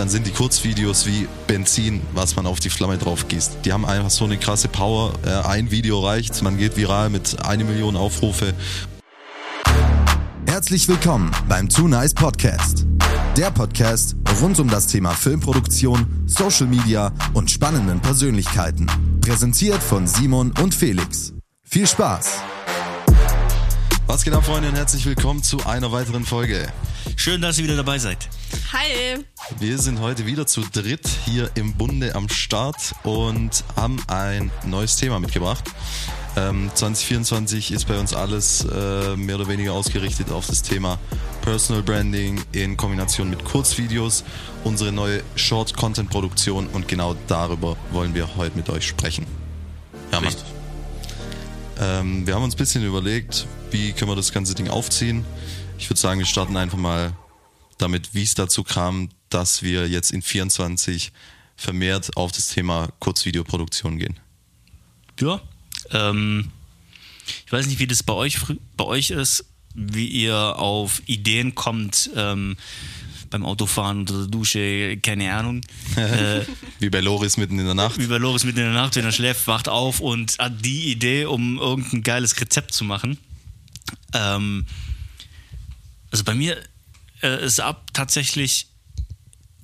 dann sind die Kurzvideos wie Benzin, was man auf die Flamme drauf gießt. Die haben einfach so eine krasse Power. Ein Video reicht, man geht viral mit eine Million Aufrufe. Herzlich willkommen beim Too Nice Podcast. Der Podcast rund um das Thema Filmproduktion, Social Media und spannenden Persönlichkeiten. Präsentiert von Simon und Felix. Viel Spaß! Was geht ab, Freunde, und herzlich willkommen zu einer weiteren Folge. Schön, dass ihr wieder dabei seid. Hi. Wir sind heute wieder zu dritt hier im Bunde am Start und haben ein neues Thema mitgebracht. Ähm, 2024 ist bei uns alles äh, mehr oder weniger ausgerichtet auf das Thema Personal Branding in Kombination mit Kurzvideos, unsere neue Short-Content-Produktion und genau darüber wollen wir heute mit euch sprechen. Ja, Mann. Ähm, wir haben uns ein bisschen überlegt, wie können wir das ganze Ding aufziehen. Ich würde sagen, wir starten einfach mal damit, wie es dazu kam, dass wir jetzt in 24 vermehrt auf das Thema Kurzvideoproduktion gehen. Ja. Ähm, ich weiß nicht, wie das bei euch, bei euch ist, wie ihr auf Ideen kommt ähm, beim Autofahren unter der Dusche, keine Ahnung. äh, Wie bei Loris mitten in der Nacht. wie bei Loris mitten in der Nacht, wenn er schläft, wacht auf und hat die Idee, um irgendein geiles Rezept zu machen. Ähm, also bei mir äh, ist ab tatsächlich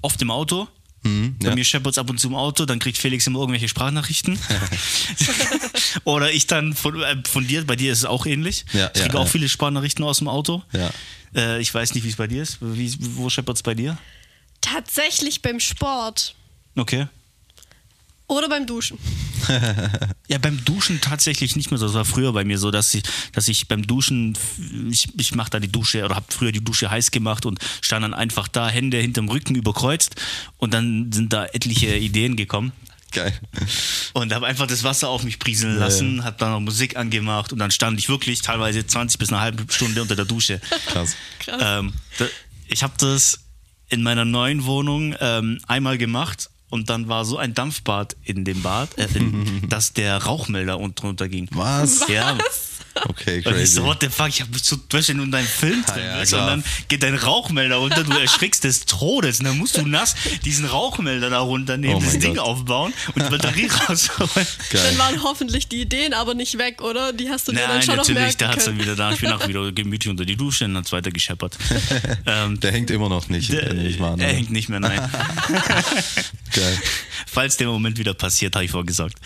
oft im Auto. Bei Mhm, ja. mir scheppert es ab und zu im Auto, dann kriegt Felix immer irgendwelche Sprachnachrichten. Oder ich dann von, äh, von dir, bei dir ist es auch ähnlich. Ja, ich kriege ja, auch ja. viele Sprachnachrichten aus dem Auto. Ja. Äh, ich weiß nicht, wie es bei dir ist. Wie, wo scheppert es bei dir? Tatsächlich beim Sport Okay. Oder beim Duschen. Ja, beim Duschen tatsächlich nicht mehr so. Das war früher bei mir so, dass ich, dass ich beim Duschen, ich, ich mache da die Dusche oder habe früher die Dusche heiß gemacht und stand dann einfach da, Hände hinterm Rücken überkreuzt und dann sind da etliche Ideen gekommen. Geil. Und habe einfach das Wasser auf mich prieseln lassen, habe dann noch Musik angemacht und dann stand ich wirklich teilweise 20 bis eine halbe Stunde unter der Dusche. Krass. Krass. Ähm, da, ich habe das in meiner neuen Wohnung ähm, einmal gemacht und dann war so ein Dampfbad in dem Bad, äh, in, dass der Rauchmelder unten runter ging. Was? Ja. Okay, Und ich crazy. so, what the fuck, ich hab so, du weißt, wenn du in deinem Film drin ja, klar. und dann geht dein Rauchmelder runter, du erschrickst des Todes und dann musst du nass diesen Rauchmelder da runternehmen, Oh das Ding Gott. aufbauen und die Batterie rausholen. Geil. Dann waren hoffentlich die Ideen aber nicht weg, oder? Die hast du dir dann Nein, schon noch natürlich, merken der hat's dann wieder da. Ich bin auch wieder gemütlich unter die Dusche und dann hat's weiter gescheppert. ähm, Der hängt immer noch nicht, der, nehme ich mal an. er oder? hängt nicht mehr, nein. Geil. Falls der Moment wieder passiert, habe ich vorgesagt.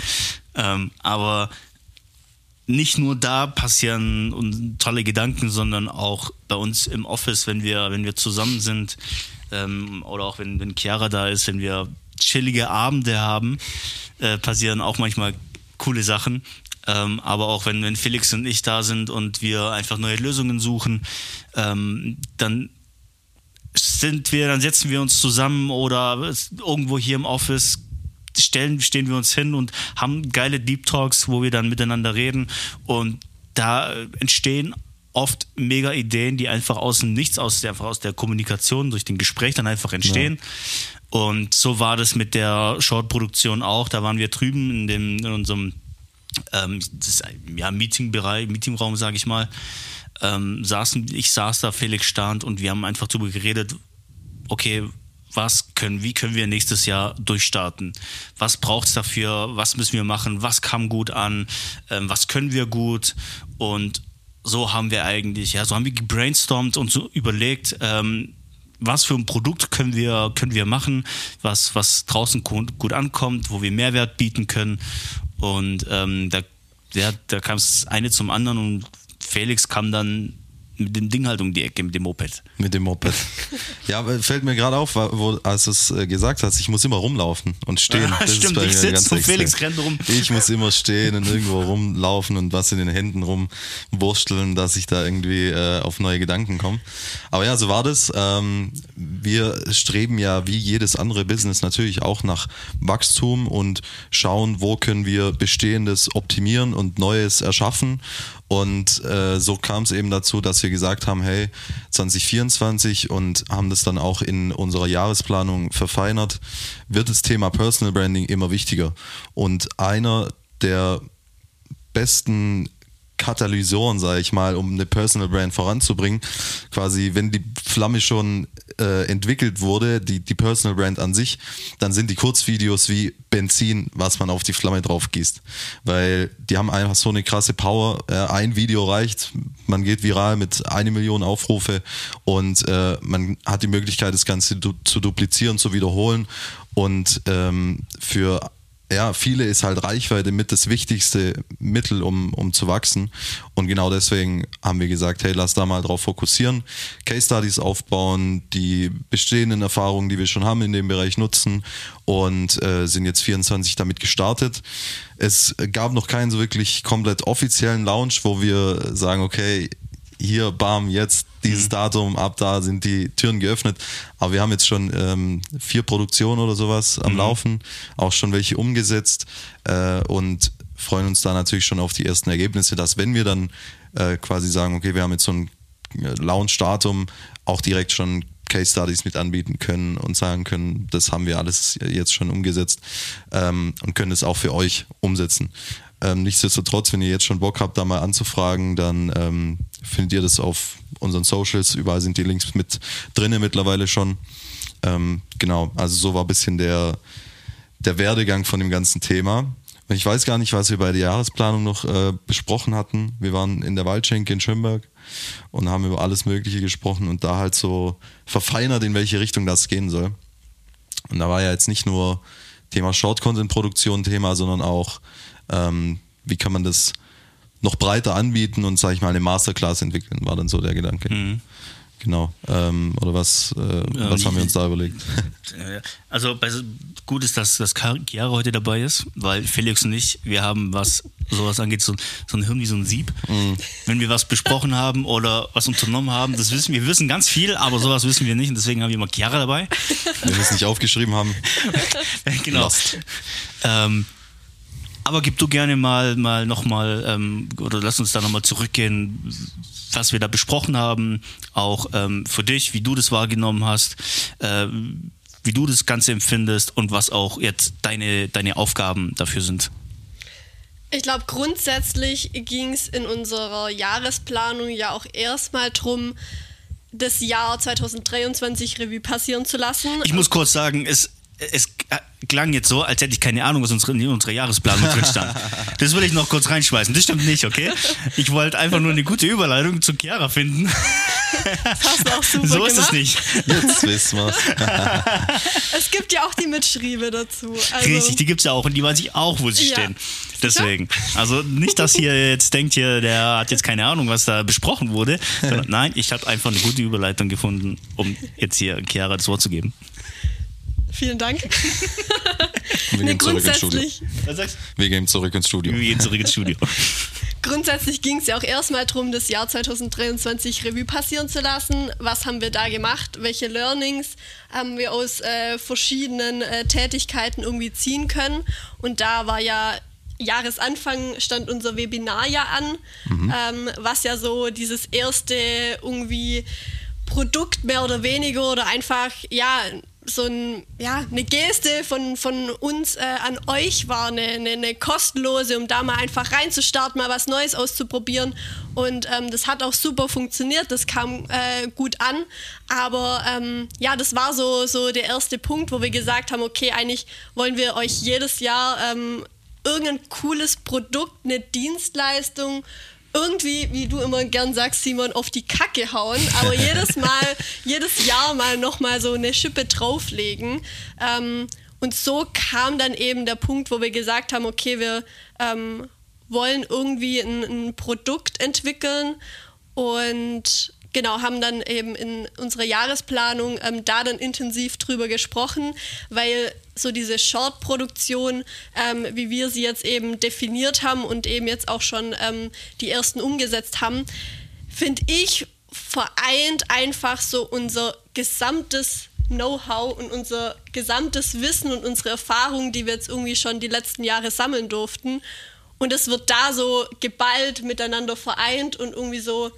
Ähm, aber nicht nur da passieren und tolle Gedanken, sondern auch bei uns im Office, wenn wir, wenn wir zusammen sind ähm, oder auch wenn, wenn Chiara da ist, wenn wir chillige Abende haben, äh, passieren auch manchmal coole Sachen. Ähm, aber auch wenn, wenn Felix und ich da sind und wir einfach neue Lösungen suchen, ähm, dann sind wir, dann setzen wir uns zusammen oder irgendwo hier im Office stellen, stehen wir uns hin und haben geile Deep Talks, wo wir dann miteinander reden und da entstehen oft mega Ideen, die einfach aus dem Nichts, aus der, einfach aus der Kommunikation, durch den Gespräch dann einfach entstehen. Und so war das mit der Short-Produktion auch. Da waren wir drüben in, dem, in unserem ähm, das ja, Meetingbereich, Meetingraum, sage ich mal. Ähm, saßen, ich saß da, Felix stand und wir haben einfach darüber geredet, okay, was können, wie können wir nächstes Jahr durchstarten? Was braucht es dafür? Was müssen wir machen? Was kam gut an? Ähm, was können wir gut? Und so haben wir eigentlich, ja, so haben wir gebrainstormt und so überlegt, ähm, was für ein Produkt können wir, können wir machen, was, was draußen gu- gut ankommt, wo wir Mehrwert bieten können. Und ähm, da, ja, da kam es eine zum anderen und Felix kam dann mit dem Ding halt um die Ecke, mit dem Moped. Mit dem Moped. Ja, fällt mir gerade auf, wo, als du es äh, gesagt hast, ich muss immer rumlaufen und stehen. Ja, stimmt, ich mir sitz ganz und. Felix rennt rum. Ich muss immer stehen und irgendwo rumlaufen und was in den Händen rumwursteln, dass ich da irgendwie äh, auf neue Gedanken komme. Aber ja, so war das. Ähm, wir streben ja wie jedes andere Business natürlich auch nach Wachstum und schauen, wo können wir Bestehendes optimieren und Neues erschaffen. Und äh, so kam es eben dazu, dass wir gesagt haben, hey, 2024 und haben das dann auch in unserer Jahresplanung verfeinert, wird das Thema Personal Branding immer wichtiger. Und einer der besten Katalysoren, sage ich mal, um eine Personal Brand voranzubringen. Quasi, wenn die Flamme schon äh, entwickelt wurde, die, die Personal Brand an sich, dann sind die Kurzvideos wie Benzin, was man auf die Flamme drauf gießt. Weil die haben einfach so eine krasse Power. Äh, ein Video reicht, man geht viral mit eine Million Aufrufe und äh, man hat die Möglichkeit, das Ganze du zu duplizieren, zu wiederholen. Und ähm, für ja, viele ist halt Reichweite mit das wichtigste Mittel, um, um zu wachsen. Und genau deswegen haben wir gesagt, hey, lass da mal drauf fokussieren, Case Studies aufbauen, die bestehenden Erfahrungen, die wir schon haben in dem Bereich nutzen und äh, sind jetzt 24 damit gestartet. Es gab noch keinen so wirklich komplett offiziellen Launch, wo wir sagen, okay, hier, bam, jetzt dieses Mhm. Datum, ab da sind die Türen geöffnet. Aber wir haben jetzt schon ähm, vier Produktionen oder sowas Mhm. am Laufen, auch schon welche umgesetzt äh, und freuen uns da natürlich schon auf die ersten Ergebnisse, dass wenn wir dann äh, quasi sagen, okay, wir haben jetzt so ein äh, Launch-Datum, auch direkt schon Case Studies mit anbieten können und sagen können, das haben wir alles jetzt schon umgesetzt ähm, und können es auch für euch umsetzen. Ähm, nichtsdestotrotz, wenn ihr jetzt schon Bock habt, da mal anzufragen, dann ähm, findet ihr das auf unseren Socials. Überall sind die Links mit drinne mittlerweile schon. Ähm, genau, also so war ein bisschen der, der Werdegang von dem ganzen Thema. Und ich weiß gar nicht, was wir bei der Jahresplanung noch äh, besprochen hatten. Wir waren in der Waldschenke in Schönberg und haben über alles Mögliche gesprochen und da halt so verfeinert, in welche Richtung das gehen soll. Und da war ja jetzt nicht nur Thema Short-Content-Produktion Thema, sondern auch, ähm, wie kann man das noch breiter anbieten und, sag ich mal, eine Masterclass entwickeln, war dann so der Gedanke. Genau. Ähm, oder was, äh, was haben wir uns da überlegt? Also gut ist, dass, dass Chiara heute dabei ist, weil Felix und ich, wir haben, was sowas angeht, so, so ein Hirn wie so ein Sieb. Mhm. Wenn wir was besprochen haben oder was unternommen haben, das wissen wir. Wir wissen ganz viel, aber sowas wissen wir nicht und deswegen haben wir immer Chiara dabei. Wenn wir es nicht aufgeschrieben haben, genau. Ähm, aber gib du gerne mal, mal nochmal, ähm, oder lass uns da nochmal zurückgehen, was wir da besprochen haben, auch ähm, für dich, wie du das wahrgenommen hast, äh, wie du das Ganze empfindest und was auch jetzt deine, deine Aufgaben dafür sind. Ich glaube, grundsätzlich ging es in unserer Jahresplanung ja auch erstmal drum, das Jahr 2023 Revue passieren zu lassen. Ich muss kurz sagen, es, es klang jetzt so, als hätte ich keine Ahnung, was unsere, in unserer Jahresplanung drin stand. Das will ich noch kurz reinschmeißen. Das stimmt nicht, okay? Ich wollte einfach nur eine gute Überleitung zu Chiara finden. hast du auch super so ist es gemacht. nicht. jetzt wissen wir's. Es gibt ja auch die Mitschriebe dazu. Also, Richtig, die gibt's ja auch und die weiß ich auch, wo sie Ja. stehen. Deswegen. Also nicht, dass ihr jetzt denkt, hier, der hat jetzt keine Ahnung, was da besprochen wurde. Sondern, nein, ich habe einfach eine gute Überleitung gefunden, um jetzt hier Chiara das Wort zu geben. Vielen Dank. Wir Nee, gehen zurück ins Studio. grundsätzlich, Was sagst Wir gehen zurück ins Studio. Wir gehen zurück ins Studio. grundsätzlich ging es ja auch erstmal darum, das Jahr 2023 Revue passieren zu lassen. Was haben wir da gemacht? Welche Learnings haben wir aus äh, verschiedenen äh, Tätigkeiten irgendwie ziehen können? Und da war ja Jahresanfang stand unser Webinar ja an, ähm, was ja so dieses erste irgendwie Produkt mehr oder weniger oder einfach, ja, so ein, ja, eine Geste von, von uns äh, an euch war, eine, eine, eine kostenlose, um da mal einfach reinzustarten, mal was Neues auszuprobieren. Und ähm, das hat auch super funktioniert, das kam äh, gut an. Aber ähm, ja, das war so, so der erste Punkt, wo wir gesagt haben, okay, eigentlich wollen wir euch jedes Jahr ähm, irgendein cooles Produkt, eine Dienstleistung, irgendwie, wie du immer gern sagst, Simon, auf die Kacke hauen, aber jedes Mal, jedes Jahr mal nochmal so eine Schippe drauflegen. Ähm, und so kam dann eben der Punkt, wo wir gesagt haben, okay, wir ähm, wollen irgendwie ein, ein Produkt entwickeln und genau, haben dann eben in unserer Jahresplanung ähm, da dann intensiv drüber gesprochen, weil so diese Short-Produktion, ähm, wie wir sie jetzt eben definiert haben und eben jetzt auch schon ähm, die ersten umgesetzt haben, finde ich, vereint einfach so unser gesamtes Know-how und unser gesamtes Wissen und unsere Erfahrungen, die wir jetzt irgendwie schon die letzten Jahre sammeln durften. Und es wird da so geballt miteinander vereint und irgendwie so,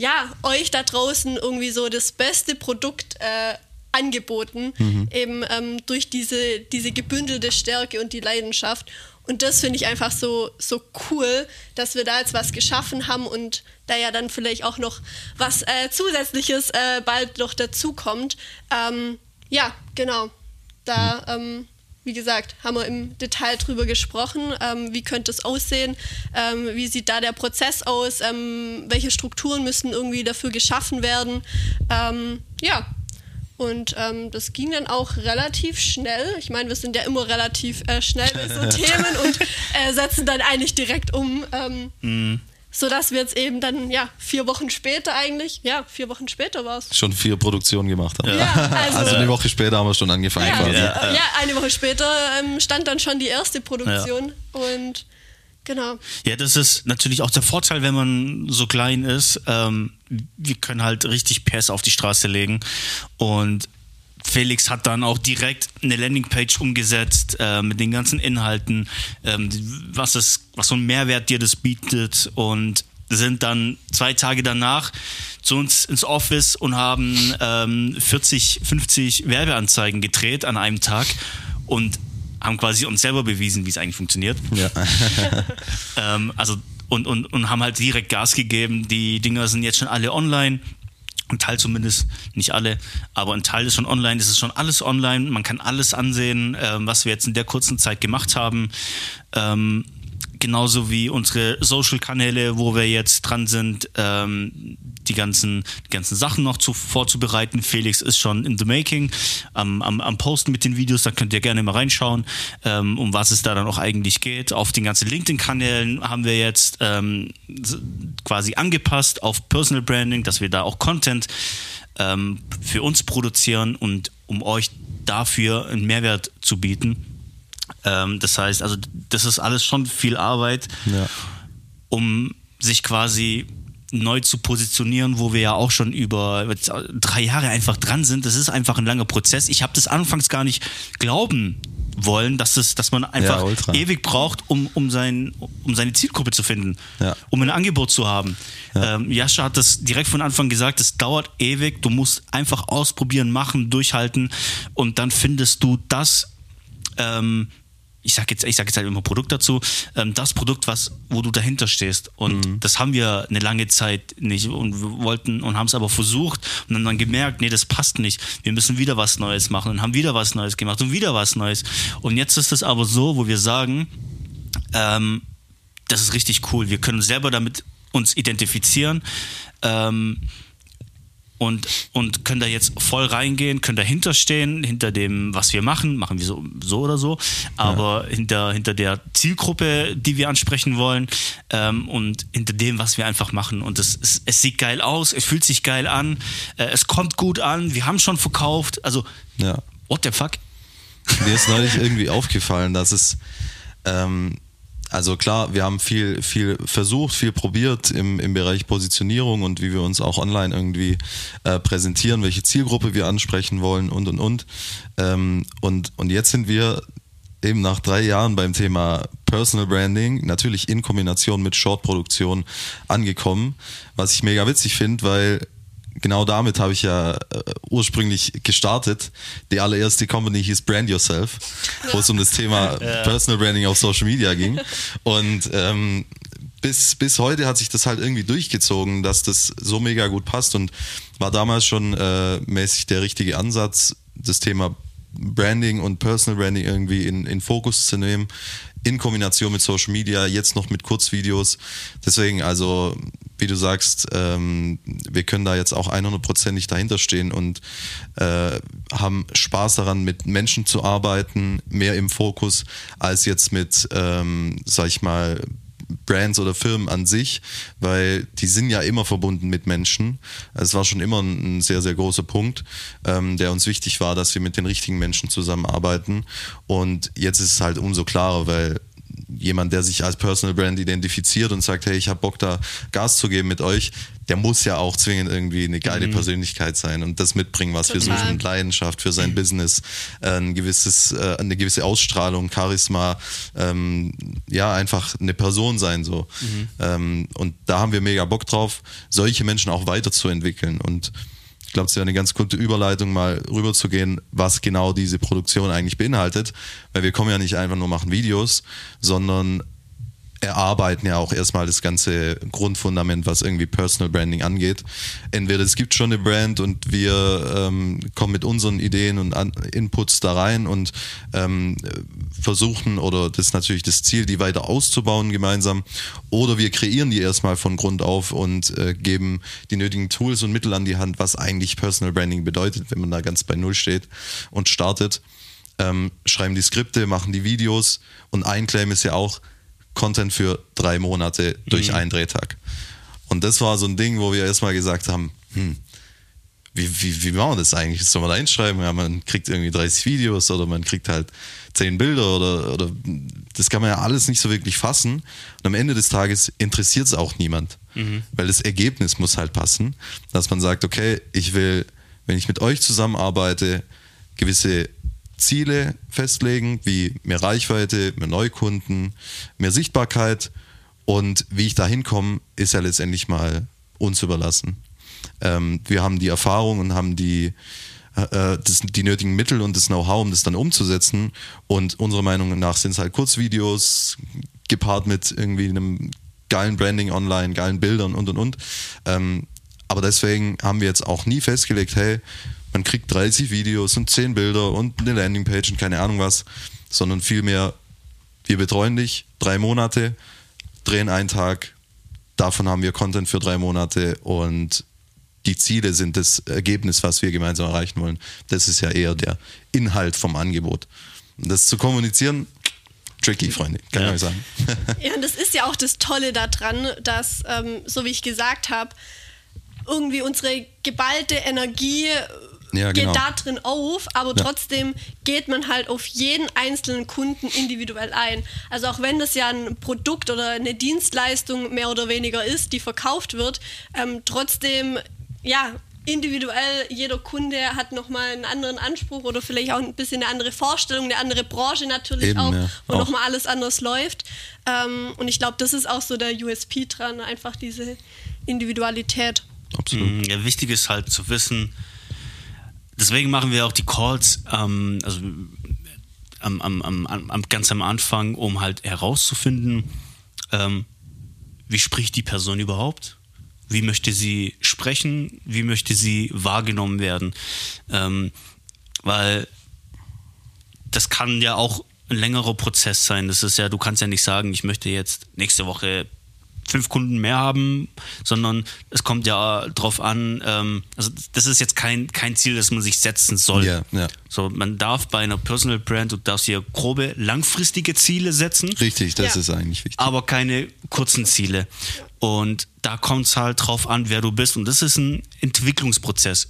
ja, euch da draußen irgendwie so das beste Produkt äh, angeboten, eben ähm, durch diese, diese gebündelte Stärke und die Leidenschaft. Und das finde ich einfach so, so cool, dass wir da jetzt was geschaffen haben und da ja dann vielleicht auch noch was äh, Zusätzliches äh, bald noch dazukommt. Ähm, ja, genau. Da, ähm, wie gesagt, haben wir im Detail drüber gesprochen. Ähm, wie könnte es aussehen? Ähm, wie sieht da der Prozess aus? Ähm, welche Strukturen müssen irgendwie dafür geschaffen werden? Ähm, ja, und ähm, das ging dann auch relativ schnell. Ich meine, wir sind ja immer relativ äh, schnell bei so Themen und äh, setzen dann eigentlich direkt um. Ähm, Mhm. Sodass wir jetzt eben dann, ja, vier Wochen später eigentlich, ja, vier Wochen später war es. Schon vier Produktionen gemacht haben. Ja, also, Also eine Woche später haben wir schon angefangen ja, quasi. ja, eine Woche später ähm, stand dann schon die erste Produktion und genau. Ja, das ist natürlich auch der Vorteil, wenn man so klein ist. Ähm, wir können halt richtig PS auf die Straße legen. Und Felix hat dann auch direkt eine Landingpage umgesetzt äh, mit den ganzen Inhalten, ähm, was, es, was so ein Mehrwert dir das bietet. Und sind dann zwei Tage danach zu uns ins Office und haben ähm, 40, 50 Werbeanzeigen gedreht an einem Tag und haben quasi uns selber bewiesen, wie es eigentlich funktioniert. Ja. Ähm, also und, und, und haben halt direkt Gas gegeben. Die Dinger sind jetzt schon alle online. Ein Teil zumindest, nicht alle, aber ein Teil ist schon online. Es ist schon alles online. Man kann alles ansehen, ähm, was wir jetzt in der kurzen Zeit gemacht haben. Ähm, genauso wie unsere Social-Kanäle, wo wir jetzt dran sind, ähm, die ganzen, die ganzen Sachen noch zu, vorzubereiten. Felix ist schon in the making, am, am, am Posten mit den Videos, da könnt ihr gerne mal reinschauen, ähm, um was es da dann auch eigentlich geht. Auf den ganzen LinkedIn-Kanälen haben wir jetzt ähm, quasi angepasst auf Personal Branding, dass wir da auch Content ähm, für uns produzieren und um euch dafür einen Mehrwert zu bieten. Ähm, das heißt, also das ist alles schon viel Arbeit, Ja. um sich quasi neu zu positionieren, wo wir ja auch schon über drei Jahre einfach dran sind. Das ist einfach ein langer Prozess. Ich habe das anfangs gar nicht glauben wollen, dass, das, dass man einfach ultra. ewig braucht, um, um, sein, um seine Zielgruppe zu finden, Ja. um ein Angebot zu haben. Ähm, Jascha hat das direkt von Anfang gesagt, es dauert ewig, du musst einfach ausprobieren, machen, durchhalten und dann findest du das, ähm, ich sag jetzt, ich sag jetzt halt immer Produkt dazu, ähm, das Produkt, was, wo du dahinter stehst. Und das haben wir eine lange Zeit nicht und wir wollten und haben es aber versucht und dann, dann gemerkt, nee, das passt nicht. Wir müssen wieder was Neues machen und haben wieder was Neues gemacht und wieder was Neues. Und jetzt ist es aber so, wo wir sagen, ähm, das ist richtig cool. Wir können selber damit uns identifizieren. Ähm, und, und können da jetzt voll reingehen, können dahinter stehen, hinter dem, was wir machen, machen wir so, so oder so, aber hinter, hinter der Zielgruppe, die wir ansprechen wollen ähm, und hinter dem, was wir einfach machen. Und es, es, es sieht geil aus, es fühlt sich geil an, äh, es kommt gut an, wir haben schon verkauft, also Ja. what the fuck? Mir ist neulich irgendwie aufgefallen, dass es, ähm, also klar, wir haben viel, viel versucht, viel probiert im, im Bereich Positionierung und wie wir uns auch online irgendwie äh, präsentieren, welche Zielgruppe wir ansprechen wollen und und und. Ähm, und, und jetzt sind wir eben nach drei Jahren beim Thema Personal Branding, natürlich in Kombination mit Short-Produktion angekommen, was ich mega witzig finde, weil genau damit habe ich ja äh, ursprünglich gestartet. Die allererste Company hieß Brand Yourself, wo es um das Thema Personal Branding auf Social Media ging. Und ähm, bis, bis heute hat sich das halt irgendwie durchgezogen, dass das so mega gut passt und war damals schon äh, mäßig der richtige Ansatz, das Thema Branding und Personal Branding irgendwie in, in Fokus zu nehmen, in Kombination mit Social Media, jetzt noch mit Kurzvideos. Deswegen, also, wie du sagst, ähm, wir können da jetzt auch 100%ig dahinter stehen und äh, haben Spaß daran, mit Menschen zu arbeiten, mehr im Fokus, als jetzt mit, ähm, sag ich mal, Brands oder Firmen an sich, weil die sind ja immer verbunden mit Menschen. Es war schon immer ein, ein sehr, sehr großer Punkt, ähm, der uns wichtig war, dass wir mit den richtigen Menschen zusammenarbeiten. Und jetzt ist es halt umso klarer, weil jemand, der sich als Personal Brand identifiziert und sagt, hey, ich habe Bock da Gas zu geben mit euch, der muss ja auch zwingend irgendwie eine geile Persönlichkeit sein und das mitbringen, was wir Total. suchen, Leidenschaft für sein Business, äh, ein gewisses, äh, eine gewisse Ausstrahlung, Charisma, ähm, ja, einfach eine Person sein so. Ähm, und da haben wir mega Bock drauf, solche Menschen auch weiterzuentwickeln. Und ich glaube, es wäre eine ganz gute Überleitung, mal rüberzugehen, was genau diese Produktion eigentlich beinhaltet. Weil wir kommen ja nicht einfach nur machen Videos, sondern erarbeiten ja auch erstmal das ganze Grundfundament, was irgendwie Personal Branding angeht. Entweder es gibt schon eine Brand und wir ähm, kommen mit unseren Ideen und An Inputs da rein und ähm, versuchen, oder das ist natürlich das Ziel, die weiter auszubauen gemeinsam, oder wir kreieren die erstmal von Grund auf und äh, geben die nötigen Tools und Mittel an die Hand, was eigentlich Personal Branding bedeutet, wenn man da ganz bei Null steht und startet. Ähm, schreiben die Skripte, machen die Videos und ein Claim ist ja auch, Content für drei Monate durch Mhm. einen Drehtag. Und das war so ein Ding, wo wir erstmal gesagt haben, hm, wie, wie, wie machen wir das eigentlich? Soll man da einschreiben? Ja, man kriegt irgendwie 30 Videos oder man kriegt halt 10 Bilder oder, oder das kann man ja alles nicht so wirklich fassen. Und am Ende des Tages interessiert es auch niemand, weil das Ergebnis muss halt passen, dass man sagt, okay, ich will, wenn ich mit euch zusammenarbeite, gewisse Ziele festlegen, wie mehr Reichweite, mehr Neukunden, mehr Sichtbarkeit und wie ich da hinkomme, ist ja letztendlich mal uns überlassen. Ähm, wir haben die Erfahrung und haben die, äh, äh, das, die nötigen Mittel und das Know-how, um das dann umzusetzen. Und unserer Meinung nach sind es halt Kurzvideos gepaart mit irgendwie einem geilen Branding online, geilen Bildern und und und. Ähm, aber deswegen haben wir jetzt auch nie festgelegt, hey, man kriegt 30 Videos und 10 Bilder und eine Landingpage und keine Ahnung was, sondern vielmehr, wir betreuen dich drei Monate, drehen einen Tag, davon haben wir Content für drei Monate und die Ziele sind das Ergebnis, was wir gemeinsam erreichen wollen. Das ist ja eher der Inhalt vom Angebot. Und das zu kommunizieren, tricky, Freunde, kann Ja. ich euch sagen. Ja, und das ist ja auch das Tolle daran, dass, ähm, so wie ich gesagt habe, irgendwie unsere geballte Energie Ja, geht genau. da drin auf, aber Ja. trotzdem geht man halt auf jeden einzelnen Kunden individuell ein. Also auch wenn das ja ein Produkt oder eine Dienstleistung mehr oder weniger ist, die verkauft wird, ähm, trotzdem, ja, individuell, jeder Kunde hat nochmal einen anderen Anspruch oder vielleicht auch ein bisschen eine andere Vorstellung, eine andere Branche natürlich Eben, auch, ja. wo nochmal alles anders läuft. Ähm, und ich glaube, das ist auch so der USP dran, einfach diese Individualität. Absolut. Mm, Ja, wichtig ist halt zu wissen, deswegen machen wir auch die Calls, ähm, also am, am, am, ganz am Anfang, um halt herauszufinden, ähm, wie spricht die Person überhaupt? Wie möchte sie sprechen? Wie möchte sie wahrgenommen werden? Ähm, weil das kann ja auch ein längerer Prozess sein. Das ist ja, du kannst ja nicht sagen, ich möchte jetzt nächste Woche fünf Kunden mehr haben, sondern es kommt ja drauf an, ähm, also das ist jetzt kein, kein Ziel, das man sich setzen soll. Ja, ja. So, man darf bei einer Personal Brand, du darfst hier grobe, langfristige Ziele setzen, Richtig, das Ja. ist eigentlich wichtig. aber keine kurzen Ziele. Und da kommt es halt drauf an, wer du bist. Und das ist ein Entwicklungsprozess.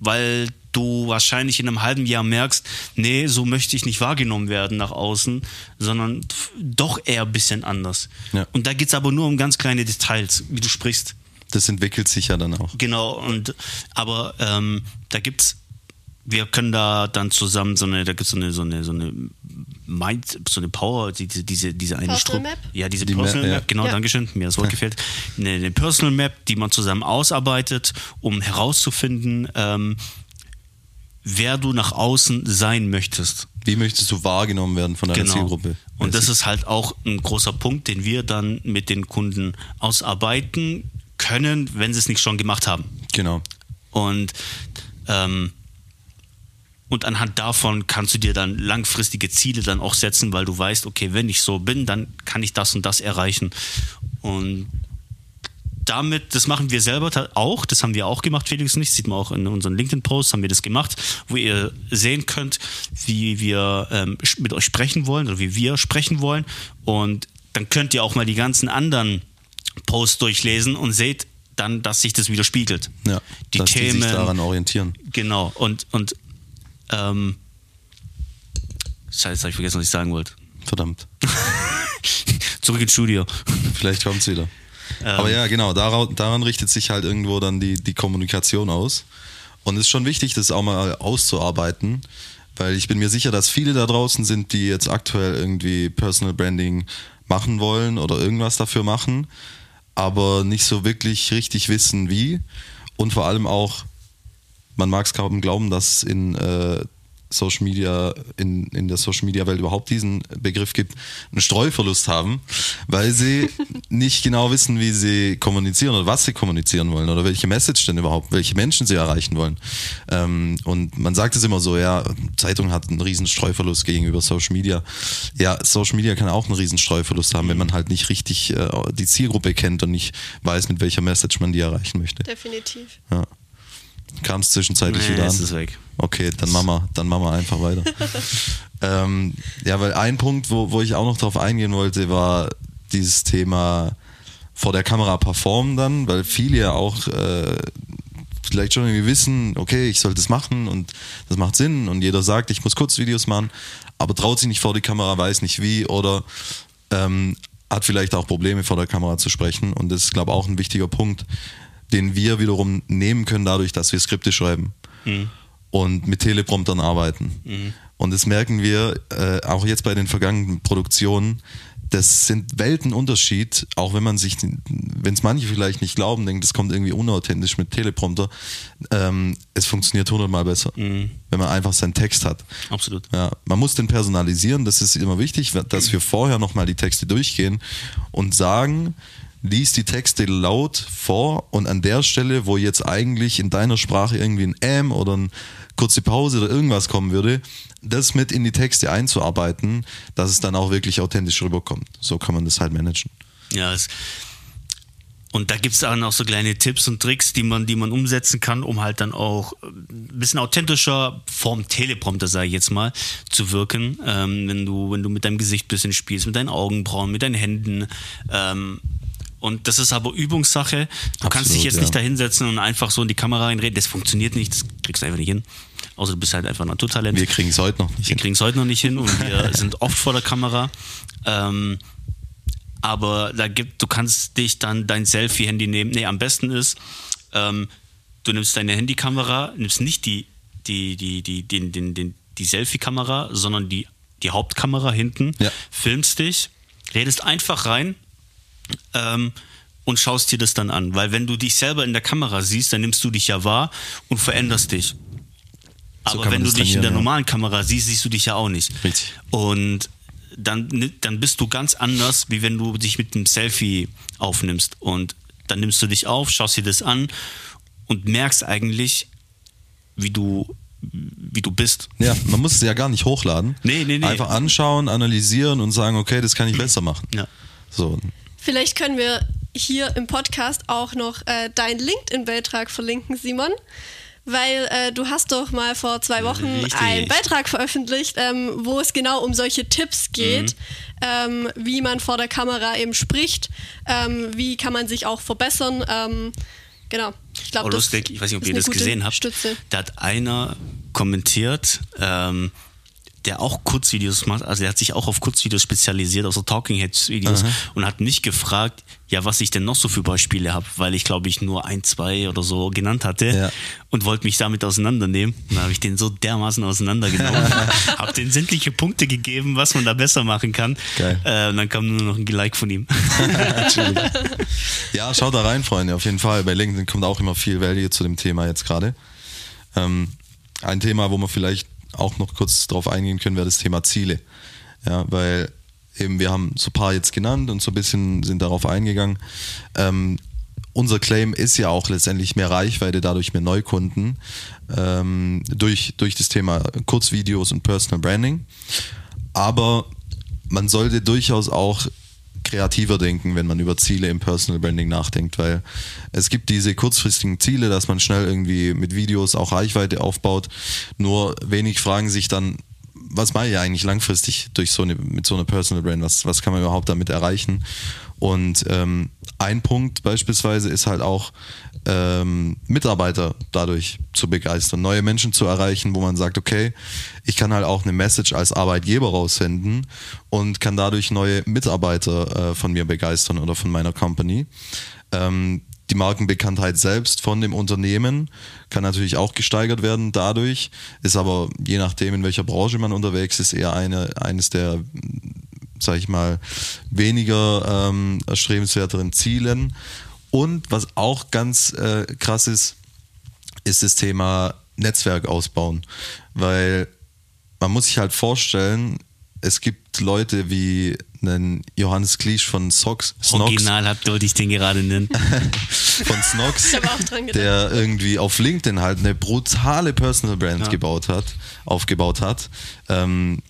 Weil du wahrscheinlich in einem halben Jahr merkst, nee, so möchte ich nicht wahrgenommen werden nach außen, sondern doch eher ein bisschen anders. Ja. Und da geht es aber nur um ganz kleine Details, wie du sprichst. Das entwickelt sich ja dann auch. Genau, und aber ähm, da gibt's, wir können da dann zusammen so eine, da gibt's so eine, so eine, so eine Mind, so eine Power, die- diese, diese, diese eine Personal Stru- Map? Ja, diese Die Personal Map, ja. Map, genau, Ja. Dankeschön, mir das Wort gefällt. Eine, eine Personal Map, die man zusammen ausarbeitet, um herauszufinden, ähm, wer du nach außen sein möchtest. Wie möchtest du wahrgenommen werden von deiner Zielgruppe? Genau. Und das ist halt auch ein großer Punkt, den wir dann mit den Kunden ausarbeiten können, wenn sie es nicht schon gemacht haben. Genau. Und, ähm, und anhand davon kannst du dir dann langfristige Ziele dann auch setzen, weil du weißt, okay, wenn ich so bin, dann kann ich das und das erreichen. Und damit, das machen wir selber auch, das haben wir auch gemacht, Felix und ich, sieht man auch in unseren LinkedIn-Posts, haben wir das gemacht, wo ihr sehen könnt, wie wir ähm, mit euch sprechen wollen oder wie wir sprechen wollen. Und dann könnt ihr auch mal die ganzen anderen Posts durchlesen und seht dann, dass sich das widerspiegelt. Ja, die dass Themen, die sich daran orientieren. Genau, und, und ähm, Scheiße, habe ich vergessen, was ich sagen wollte. Verdammt. Zurück ins Studio. Vielleicht kommt es wieder. Ähm. Aber ja, genau, daran, daran richtet sich halt irgendwo dann die, die Kommunikation aus. Und es ist schon wichtig, das auch mal auszuarbeiten, weil ich bin mir sicher, dass viele da draußen sind, die jetzt aktuell irgendwie Personal Branding machen wollen oder irgendwas dafür machen, aber nicht so wirklich richtig wissen, wie und vor allem auch man mag es kaum glauben, dass in äh, Social Media, in, in der Social Media Welt überhaupt diesen Begriff gibt, einen Streuverlust haben, weil sie nicht genau wissen, wie sie kommunizieren oder was sie kommunizieren wollen oder welche Message denn überhaupt, welche Menschen sie erreichen wollen. Ähm, und man sagt es immer so, ja, Zeitung hat einen riesen Streuverlust gegenüber Social Media. Ja, Social Media kann auch einen riesen Streuverlust haben, wenn man halt nicht richtig äh, die Zielgruppe kennt und nicht weiß, mit welcher Message man die erreichen möchte. Definitiv. Ja. Kam es zwischenzeitlich Nee, wieder an? es ist weg. Okay, dann machen wir, dann machen wir einfach weiter. ähm, ja, weil ein Punkt, wo, wo ich auch noch drauf eingehen wollte, war dieses Thema vor der Kamera performen dann, weil viele ja auch äh, vielleicht schon irgendwie wissen, okay, ich soll das machen und das macht Sinn und jeder sagt, ich muss Kurzvideos machen, aber traut sich nicht vor die Kamera, weiß nicht wie oder ähm, hat vielleicht auch Probleme vor der Kamera zu sprechen und das ist, glaube ich, auch ein wichtiger Punkt, den wir wiederum nehmen können dadurch, dass wir Skripte schreiben und mit Telepromptern arbeiten. Und das merken wir äh, auch jetzt bei den vergangenen Produktionen. Das sind Weltenunterschied, auch wenn man sich, wenn es manche vielleicht nicht glauben, denken, das kommt irgendwie unauthentisch mit Teleprompter. Ähm, es funktioniert hundertmal besser, wenn man einfach seinen Text hat. Absolut. Ja, man muss den personalisieren, das ist immer wichtig, dass wir vorher nochmal die Texte durchgehen und sagen, lies die Texte laut vor und an der Stelle, wo jetzt eigentlich in deiner Sprache irgendwie ein M oder eine kurze Pause oder irgendwas kommen würde, das mit in die Texte einzuarbeiten, dass es dann auch wirklich authentisch rüberkommt. So kann man das halt managen. Ja, es, und da gibt es dann auch so kleine Tipps und Tricks, die man, die man umsetzen kann, um halt dann auch ein bisschen authentischer vorm Teleprompter, sage ich jetzt mal, zu wirken. Ähm, wenn, du, wenn du mit deinem Gesicht ein bisschen spielst, mit deinen Augenbrauen, mit deinen Händen. Ähm, und das ist aber Übungssache. Du kannst dich Absolut, jetzt ja. nicht da hinsetzen und einfach so in die Kamera reinreden. Das funktioniert nicht, das kriegst du einfach nicht hin. Außer du bist halt einfach ein Naturtalent. Wir kriegen es heute noch nicht Wir hin. kriegen es heute noch nicht hin und wir sind oft vor der Kamera. Ähm, aber da gibt, du kannst dich dann dein Selfie-Handy nehmen. Nee, am besten ist, ähm, du nimmst deine Handykamera, nimmst nicht die, die, die, die, den, den, den, die Selfie-Kamera, sondern die, die Hauptkamera hinten, Ja. filmst dich, redest einfach rein ähm, und schaust dir das dann an. Weil wenn du dich selber in der Kamera siehst, dann nimmst du dich ja wahr und veränderst dich. Aber kann man wenn du dich in der ja. normalen Kamera siehst, siehst du dich ja auch nicht. Richtig. Und dann, dann bist du ganz anders, wie wenn du dich mit einem Selfie aufnimmst. Und dann nimmst du dich auf, schaust dir das an und merkst eigentlich, wie du, wie du bist. Ja, man muss es ja gar nicht hochladen. Nee, nee, nee. Einfach anschauen, analysieren und sagen, okay, das kann ich besser machen. Ja. So, Vielleicht können wir hier im Podcast auch noch äh, deinen LinkedIn-Beitrag verlinken, Simon. Weil äh, du hast doch mal vor zwei Wochen Richtig. einen Beitrag veröffentlicht, ähm, wo es genau um solche Tipps geht, ähm, wie man vor der Kamera eben spricht, ähm, wie kann man sich auch verbessern. Ähm, genau. Ich glaube, Oh, lustig, ich weiß nicht, ob ihr das gesehen habt. Stütze. Da hat einer kommentiert, ähm, der auch Kurzvideos macht, also der hat sich auch auf Kurzvideos spezialisiert, also Talking Heads Videos und hat mich gefragt, ja, was ich denn noch so für Beispiele habe, weil ich glaube ich nur ein, zwei oder so genannt hatte Ja. und wollte mich damit auseinandernehmen. Und dann habe ich den so dermaßen auseinandergenommen, habe den sämtliche Punkte gegeben, was man da besser machen kann. Äh, und dann kam nur noch ein Like von ihm. Ja, schaut da rein, Freunde, auf jeden Fall. Bei LinkedIn kommt auch immer viel Value zu dem Thema jetzt gerade. Ähm, ein Thema, wo wir vielleicht auch noch kurz drauf eingehen können, wäre das Thema Ziele. Ja, weil eben wir haben so ein paar jetzt genannt und so ein bisschen sind darauf eingegangen. Ähm, unser Claim ist ja auch letztendlich mehr Reichweite, dadurch mehr Neukunden ähm, durch, durch das Thema Kurzvideos und Personal Branding. Aber man sollte durchaus auch kreativer denken, wenn man über Ziele im Personal Branding nachdenkt, weil es gibt diese kurzfristigen Ziele, dass man schnell irgendwie mit Videos auch Reichweite aufbaut. Nur wenig fragen sich dann, was mache ich eigentlich langfristig durch so eine, mit so einer Personal Brand? Was, was kann man überhaupt damit erreichen? Und ähm, ein Punkt beispielsweise ist halt auch, ähm, Mitarbeiter dadurch zu begeistern, neue Menschen zu erreichen, wo man sagt, okay, ich kann halt auch eine Message als Arbeitgeber raussenden und kann dadurch neue Mitarbeiter äh, von mir begeistern oder von meiner Company. Ähm, die Markenbekanntheit selbst von dem Unternehmen kann natürlich auch gesteigert werden dadurch, ist aber je nachdem, in welcher Branche man unterwegs ist, eher eine, eines der sag ich mal, weniger ähm, erstrebenswerteren Zielen. Und was auch ganz äh, krass ist, ist das Thema Netzwerk ausbauen, weil man muss sich halt vorstellen, es gibt Leute wie einen Johannes Kliesch von Sox, Snox, Original habt wollte ich den gerade nennen. von Snox, hab der irgendwie auf LinkedIn halt eine brutale Personal Brand Ja. gebaut hat, aufgebaut hat. Ähm,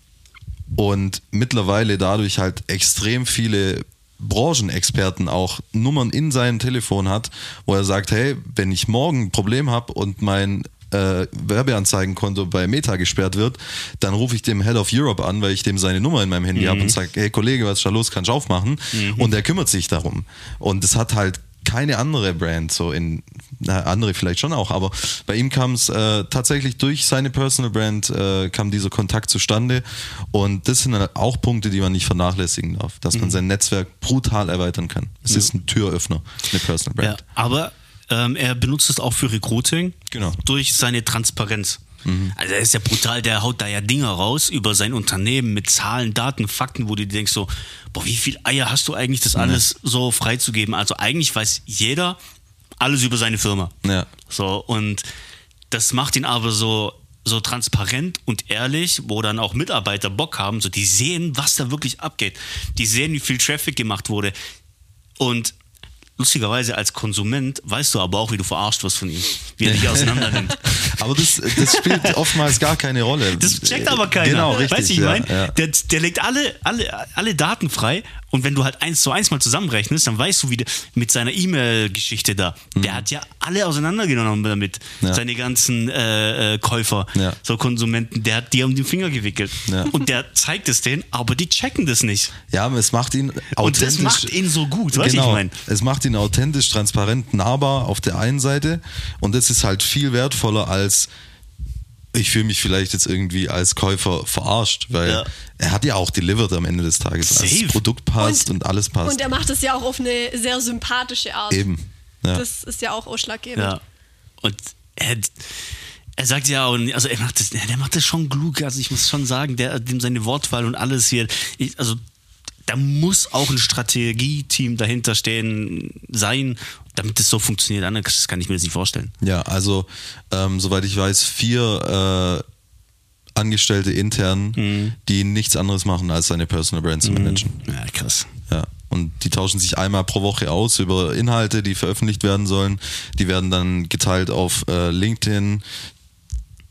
und mittlerweile dadurch halt extrem viele Branchenexperten auch Nummern in seinem Telefon hat, wo er sagt, hey, wenn ich morgen ein Problem habe und mein äh, Werbeanzeigenkonto bei Meta gesperrt wird, dann rufe ich dem Head of Europe an, weil ich dem seine Nummer in meinem Handy habe und sage, hey Kollege, was ist da los, kannst du aufmachen? Und er kümmert sich darum. Und es hat halt keine andere Brand, so in, na, andere vielleicht schon auch, aber bei ihm kam es äh, tatsächlich durch seine Personal Brand, äh, kam dieser Kontakt zustande und das sind halt auch Punkte, die man nicht vernachlässigen darf, dass man sein Netzwerk brutal erweitern kann. Es ist ein Türöffner, eine Personal Ja, Brand. aber ähm, er benutzt es auch für Recruiting. Genau. Durch seine Transparenz. Also er ist ja brutal, der haut da ja Dinge raus über sein Unternehmen mit Zahlen, Daten, Fakten, wo du dir denkst so, boah, wie viel Eier hast du eigentlich, das alles so freizugeben? Also eigentlich weiß jeder alles über seine Firma. Ja. So, und das macht ihn aber so, so transparent und ehrlich, wo dann auch Mitarbeiter Bock haben, so die sehen, was da wirklich abgeht. Die sehen, wie viel Traffic gemacht wurde. Und lustigerweise als Konsument weißt du aber auch, wie du verarscht wirst von ihm, wie er dich auseinander nimmt. Aber das, das spielt oftmals gar keine Rolle. Das checkt aber keiner. Genau, richtig. Weißt du, ich ja, meine, ja. der, der legt alle, alle, alle Daten frei und wenn du halt eins zu eins mal zusammenrechnest, dann weißt du, wie der, mit seiner E-Mail-Geschichte da, der hat ja alle auseinandergenommen damit. Mhm. Ja. Seine ganzen äh, äh, Käufer, Ja. so Konsumenten, der hat die um den Finger gewickelt. Ja. Und der zeigt es denen, aber die checken das nicht. Ja, aber es macht ihn authentisch. Und das macht ihn so gut, weißt genau, ich meine. Es macht ihn authentisch, transparent, nahbar auf der einen Seite und das ist halt viel wertvoller als ich fühle mich vielleicht jetzt irgendwie als Käufer verarscht, weil Ja. er hat ja auch delivered am Ende des Tages. Also Safe. das Produkt passt und, alles passt. Und er macht es ja auch auf eine sehr sympathische Art. Eben. Ja. Das ist ja auch ausschlaggebend. Ja. Und er, er sagt ja, und also er macht das, der macht das schon klug. Also ich muss schon sagen, der, dem seine Wortwahl und alles hier, ich, also da muss auch ein Strategieteam dahinter stehen, sein, damit das so funktioniert. Anders kann ich mir das nicht vorstellen. Ja, also ähm, soweit ich weiß, vier äh, Angestellte intern, Mhm. die nichts anderes machen, als seine Personal Brand zu managen. Ja, krass. Ja, und die tauschen sich einmal pro Woche aus über Inhalte, die veröffentlicht werden sollen. Die werden dann geteilt auf äh, LinkedIn,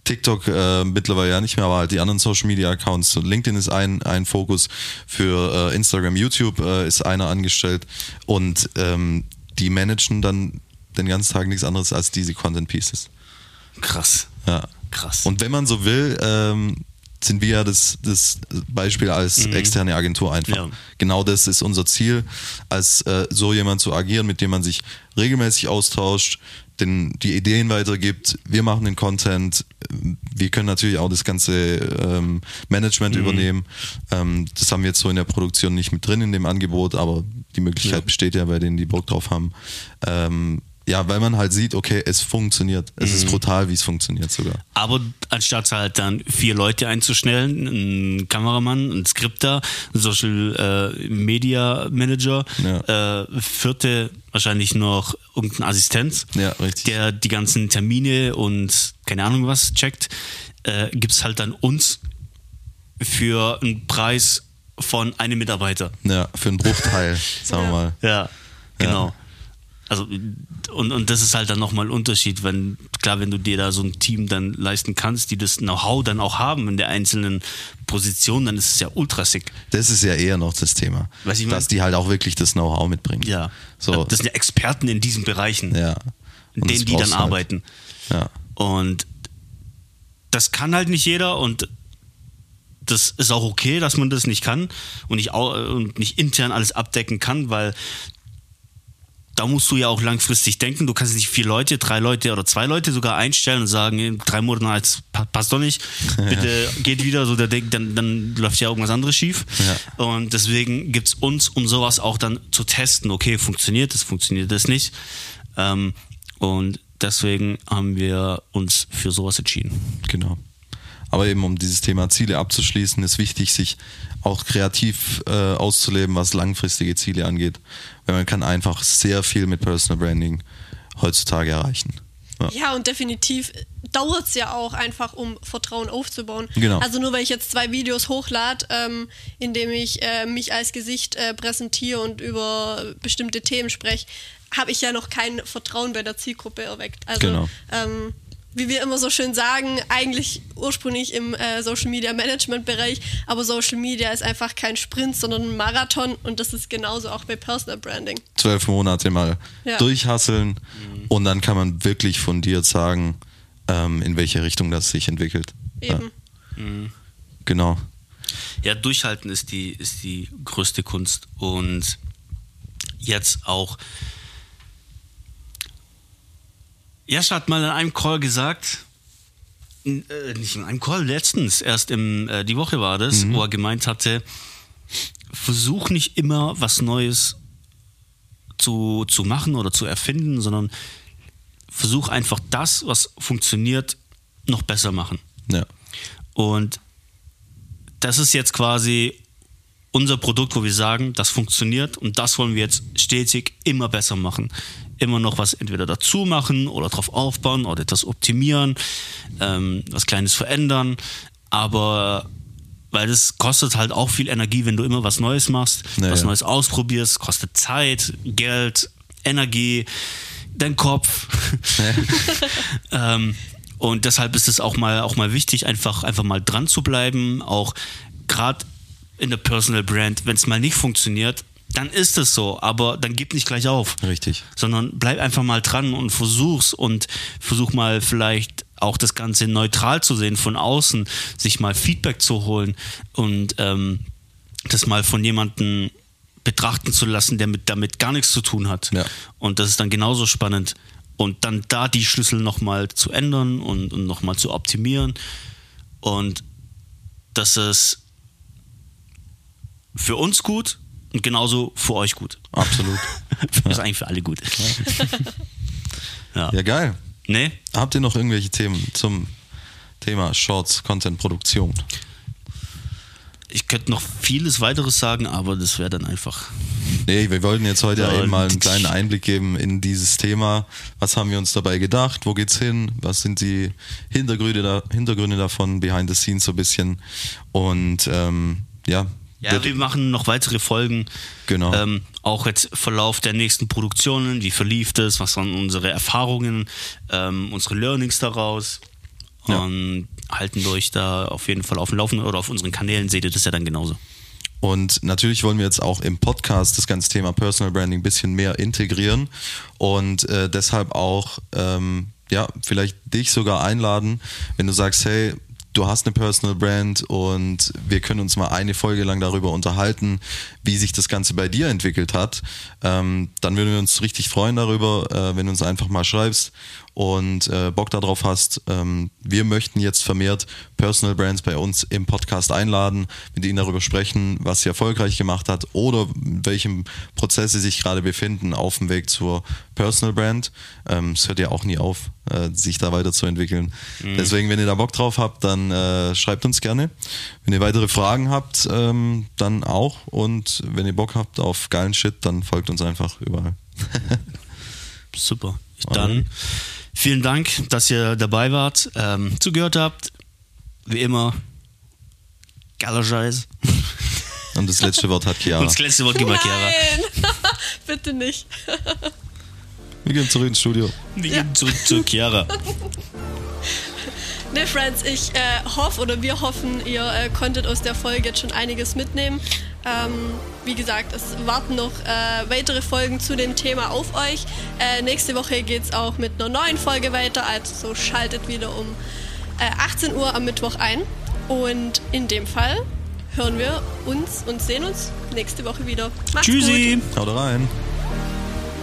TikTok äh, mittlerweile ja nicht mehr, aber halt die anderen Social Media Accounts. LinkedIn ist ein, ein Fokus für äh, Instagram, YouTube äh, ist einer angestellt und ähm, die managen dann den ganzen Tag nichts anderes als diese Content Pieces. Krass. Ja. Krass. Und wenn man so will, ähm, sind wir ja das, das Beispiel als externe Agentur einfach. Ja. Genau das ist unser Ziel, als äh, so jemand zu agieren, mit dem man sich regelmäßig austauscht, den, die Ideen weitergibt. Wir machen den Content. Wir können natürlich auch das ganze ähm, Management übernehmen. Ähm, das haben wir jetzt so in der Produktion nicht mit drin in dem Angebot, aber die Möglichkeit besteht ja bei denen, die Bock drauf haben. Ähm, ja, weil man halt sieht, okay, es funktioniert. Es ist brutal, wie es funktioniert sogar. Aber anstatt halt dann vier Leute einzustellen, einen Kameramann, einen Skripter, einen Social äh, Media Manager, äh, vierte wahrscheinlich noch irgendein Assistent, Ja, der die ganzen Termine und keine Ahnung was checkt, äh, gibt es halt dann uns für einen Preis von einem Mitarbeiter. Ja, für einen Bruchteil, sagen wir mal. Ja, genau. Also, und, und das ist halt dann nochmal ein Unterschied, wenn, klar, wenn du dir da so ein Team dann leisten kannst, die das Know-how dann auch haben in der einzelnen Position, dann ist es ja ultra sick. Das ist ja eher noch das Thema. Weiß ich mein- dass die halt auch wirklich das Know-how mitbringen. Ja. So, Das sind ja Experten in diesen Bereichen, ja. in denen die dann halt. arbeiten. Ja. Und das kann halt nicht jeder und das ist auch okay, dass man das nicht kann und nicht, und nicht intern alles abdecken kann, weil da musst du ja auch langfristig denken. Du kannst nicht vier Leute, drei Leute oder zwei Leute sogar einstellen und sagen, in drei Monaten na, jetzt pa- passt doch nicht, bitte geht wieder, so der denkt, dann, dann läuft ja irgendwas anderes schief. Und deswegen gibt es uns, um sowas auch dann zu testen, okay, funktioniert das, funktioniert das nicht. Ähm, und deswegen haben wir uns für sowas entschieden. Genau. Aber eben um dieses Thema Ziele abzuschließen, ist wichtig, sich auch kreativ äh, auszuleben, was langfristige Ziele angeht. Weil man kann einfach sehr viel mit Personal Branding heutzutage erreichen. Ja, und definitiv dauert es ja auch einfach, um Vertrauen aufzubauen. Genau. Also nur weil ich jetzt zwei Videos hochlade, ähm, in dem ich äh, mich als Gesicht äh, präsentiere und über bestimmte Themen spreche, habe ich ja noch kein Vertrauen bei der Zielgruppe erweckt. Also Genau. ähm, wie wir immer so schön sagen, eigentlich ursprünglich im äh, Social Media Management Bereich, aber Social Media ist einfach kein Sprint, sondern ein Marathon und das ist genauso auch bei Personal Branding. Zwölf Monate mal Ja. durchhasseln und dann kann man wirklich fundiert sagen, ähm, in welche Richtung das sich entwickelt. Eben. Genau. Ja, durchhalten ist die, ist die größte Kunst. Und jetzt auch. Jascha hat mal in einem Call gesagt, äh, nicht in einem Call, letztens, erst im, äh, die Woche war das, wo er gemeint hatte, versuch nicht immer was Neues zu, zu machen oder zu erfinden, sondern versuch einfach das, was funktioniert, noch besser machen. Ja. Und das ist jetzt quasi unser Produkt, wo wir sagen, das funktioniert und das wollen wir jetzt stetig immer besser machen. Immer noch was entweder dazu machen oder drauf aufbauen oder etwas optimieren, ähm, was Kleines verändern. Aber weil das kostet halt auch viel Energie, wenn du immer was Neues machst, Ja, was. Neues ausprobierst, kostet Zeit, Geld, Energie, dein Kopf. ähm, und deshalb ist es auch mal, auch mal wichtig, einfach, einfach mal dran zu bleiben. Auch gerade in der Personal Brand, wenn es mal nicht funktioniert, dann ist es so, aber dann gib nicht gleich auf. Richtig. Sondern bleib einfach mal dran und versuch's und versuch mal vielleicht auch das Ganze neutral zu sehen von außen, sich mal Feedback zu holen und ähm, das mal von jemandem betrachten zu lassen, der mit, damit gar nichts zu tun hat. Ja. Und das ist dann genauso spannend. Und dann da die Schlüssel nochmal zu ändern und, und nochmal zu optimieren. Und das ist für uns gut und genauso für euch gut. Absolut. Das ist eigentlich für alle gut. ja. Ja, geil. Nee? Habt ihr noch irgendwelche Themen zum Thema Shorts, Content, Produktion? Ich könnte noch vieles weiteres sagen, aber das wäre dann einfach. Nee, wir wollten jetzt heute Ja, eben mal einen kleinen Einblick geben in dieses Thema. Was haben wir uns dabei gedacht? Wo geht's hin? Was sind die Hintergründe, da, Hintergründe davon, behind the scenes so ein bisschen? Und ähm, ja, Ja, wir machen noch weitere Folgen. Genau. Ähm, auch jetzt Verlauf der nächsten Produktionen. Wie verlief das? Was waren unsere Erfahrungen? Ähm, unsere Learnings daraus? Ja. Und halten euch da auf jeden Fall auf dem Laufenden oder auf unseren Kanälen seht ihr das ja dann genauso. Und natürlich wollen wir jetzt auch im Podcast das ganze Thema Personal Branding ein bisschen mehr integrieren und äh, deshalb auch, ähm, ja, vielleicht dich sogar einladen, wenn du sagst, hey, du hast eine Personal Brand und wir können uns mal eine Folge lang darüber unterhalten, wie sich das Ganze bei dir entwickelt hat, ähm, dann würden wir uns richtig freuen darüber, äh, wenn du uns einfach mal schreibst und äh, Bock darauf hast. Ähm, wir möchten jetzt vermehrt Personal Brands bei uns im Podcast einladen, mit ihnen darüber sprechen, was sie erfolgreich gemacht hat oder in welchem Prozess sie sich gerade befinden auf dem Weg zur Personal Brand. Ähm, Es hört ja auch nie auf, äh, sich da weiterzuentwickeln. Deswegen, wenn ihr da Bock drauf habt, dann äh, schreibt uns gerne. Wenn ihr weitere Fragen habt, ähm, dann auch. Und wenn ihr Bock habt auf geilen Shit, dann folgt uns einfach überall. Super. Dann vielen Dank, dass ihr dabei wart, ähm, zugehört habt. Wie immer, geiler Scheiß. Und das letzte Wort hat Chiara. Und das letzte Wort gibt mal Chiara. Nein, bitte nicht. Wir gehen zurück ins Studio. Wir gehen zurück zu Chiara. Ne, Friends, ich äh, hoffe oder wir hoffen, ihr äh, konntet aus der Folge jetzt schon einiges mitnehmen. Ähm, wie gesagt, es warten noch äh, weitere Folgen zu dem Thema auf euch. Äh, nächste Woche geht es auch mit einer neuen Folge weiter, also schaltet wieder um äh, 18 Uhr am Mittwoch ein. Und in dem Fall hören wir uns und sehen uns nächste Woche wieder. Macht's Tschüssi. gut. Haut rein.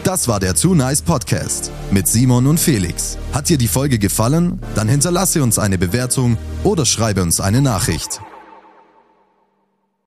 Das war der Too Nice Podcast mit Simon und Felix. Hat dir die Folge gefallen? Dann hinterlasse uns eine Bewertung oder schreibe uns eine Nachricht.